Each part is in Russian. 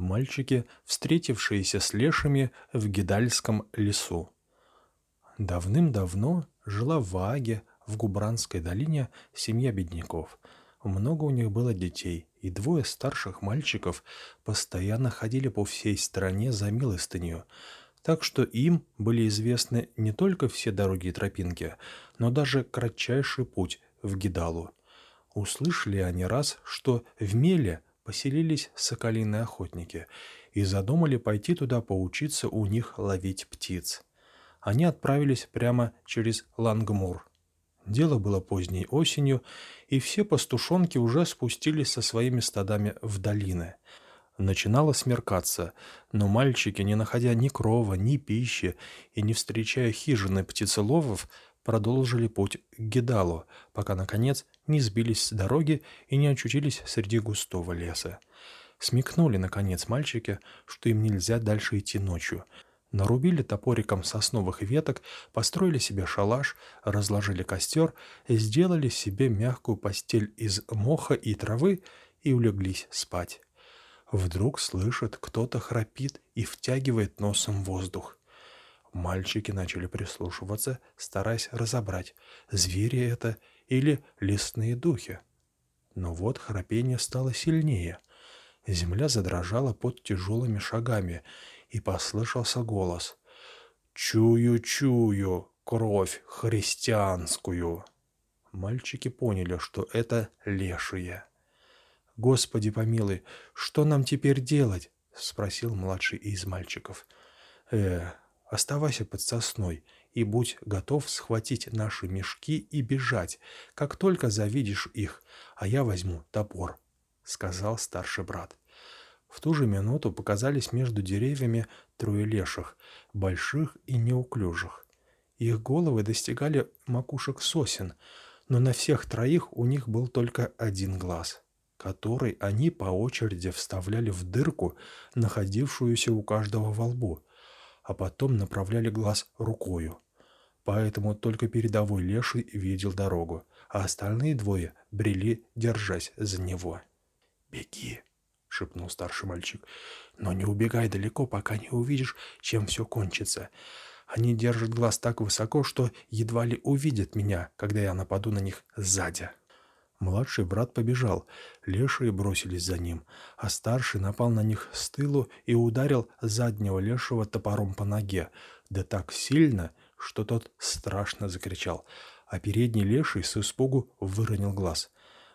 Мальчики, встретившиеся с лешими в Гидальском лесу. Давным-давно жила в Вааге, в Губранской долине, семья бедняков. Много у них было детей, и двое старших мальчиков постоянно ходили по всей стране за милостынью, так что им были известны не только все дороги и тропинки, но даже кратчайший путь в Гидалу. Услышали они раз, что в Меле поселились соколиные охотники и задумали пойти туда поучиться у них ловить птиц. Они отправились прямо через Лангмур. Дело было поздней осенью, и все пастушонки уже спустились со своими стадами в долины. Начинало смеркаться, но мальчики, не находя ни крова, ни пищи и не встречая хижины птицеловов, продолжили путь к Гедалу, пока, наконец, не сбились с дороги и не очутились среди густого леса. Смекнули, наконец, мальчики, что им нельзя дальше идти ночью. Нарубили топориком сосновых веток, построили себе шалаш, разложили костер, сделали себе мягкую постель из моха и травы и улеглись спать. Вдруг слышат, кто-то храпит и втягивает носом воздух. Мальчики начали прислушиваться, стараясь разобрать, звери это или лесные духи. Но вот храпение стало сильнее. Земля задрожала под тяжелыми шагами, и послышался голос. «Чую, чую, кровь христианскую!» Мальчики поняли, что это лешие. «Господи помилуй, что нам теперь делать?» — спросил младший из мальчиков. «Э, Оставайся под сосной и будь готов схватить наши мешки и бежать, как только завидишь их, а я возьму топор», — сказал старший брат. В ту же минуту показались между деревьями трое леших, больших и неуклюжих. Их головы достигали макушек сосен, но на всех троих у них был только один глаз, который они по очереди вставляли в дырку, находившуюся у каждого во лбу — а потом направляли глаз рукою. Поэтому только передовой леший видел дорогу, а остальные двое брели, держась за него. «Беги!» — шепнул старший мальчик. «Но не убегай далеко, пока не увидишь, чем все кончится. Они держат глаз так высоко, что едва ли увидят меня, когда я нападу на них сзади». Младший брат побежал, лешие бросились за ним, а старший напал на них с тылу и ударил заднего лешего топором по ноге, да так сильно, что тот страшно закричал, а передний леший с испугу выронил глаз.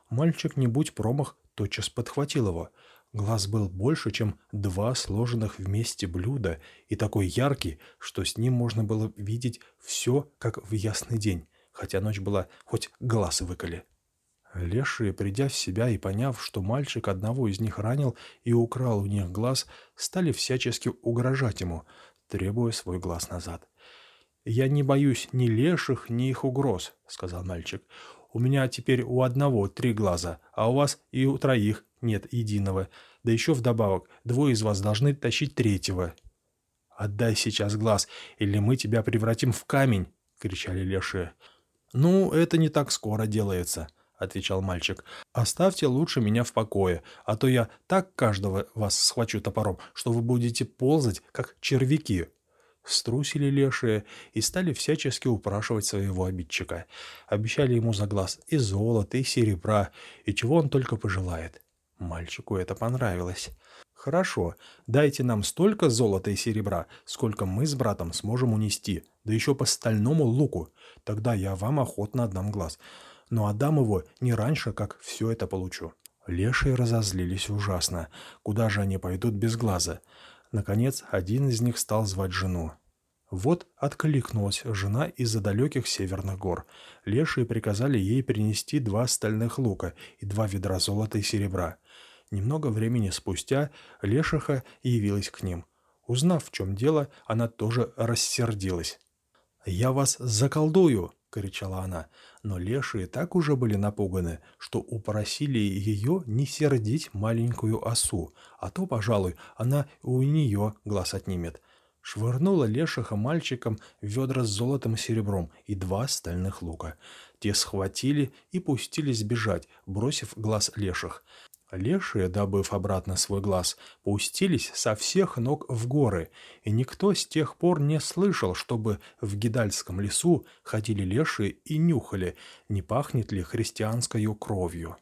Мальчик, не будь промах, тотчас подхватил его. Глаз был больше, чем два сложенных вместе блюда, и такой яркий, что с ним можно было видеть все, как в ясный день, хотя ночь была, хоть глаз выколи. Лешие, придя в себя и поняв, что мальчик одного из них ранил и украл у них глаз, стали всячески угрожать ему, требуя свой глаз назад. «Я не боюсь ни леших, ни их угроз», — сказал мальчик. «У меня теперь у одного три глаза, а у вас и у троих нет единого. Да еще вдобавок двое из вас должны тащить третьего». «Отдай сейчас глаз, или мы тебя превратим в камень!» — кричали лешие. «Ну, это не так скоро делается», — отвечал мальчик. «Оставьте лучше меня в покое, а то я так каждого вас схвачу топором, что вы будете ползать, как червяки». Струсили лешие и стали всячески упрашивать своего обидчика. Обещали ему за глаз и золото, и серебра, и чего он только пожелает. Мальчику это понравилось. «Хорошо, дайте нам столько золота и серебра, сколько мы с братом сможем унести, да еще по стальному луку. Тогда я вам охотно отдам глаз но отдам его не раньше, как все это получу». Лешие разозлились ужасно. Куда же они пойдут без глаза? Наконец, один из них стал звать жену. Вот откликнулась жена из-за далеких северных гор. Лешие приказали ей принести два стальных лука и два ведра золота и серебра. Немного времени спустя Лешиха явилась к ним. Узнав, в чем дело, она тоже рассердилась. «Я вас заколдую!» — кричала она. Но лешие так уже были напуганы, что упросили ее не сердить маленькую осу, а то, пожалуй, она у нее глаз отнимет. Швырнула лешиха мальчикам ведра с золотом и серебром и два стальных лука. Те схватили и пустились бежать, бросив глаз леших. Лешие, добыв обратно свой глаз, пустились со всех ног в горы, и никто с тех пор не слышал, чтобы в Гидальском лесу ходили лешие и нюхали, не пахнет ли христианской кровью.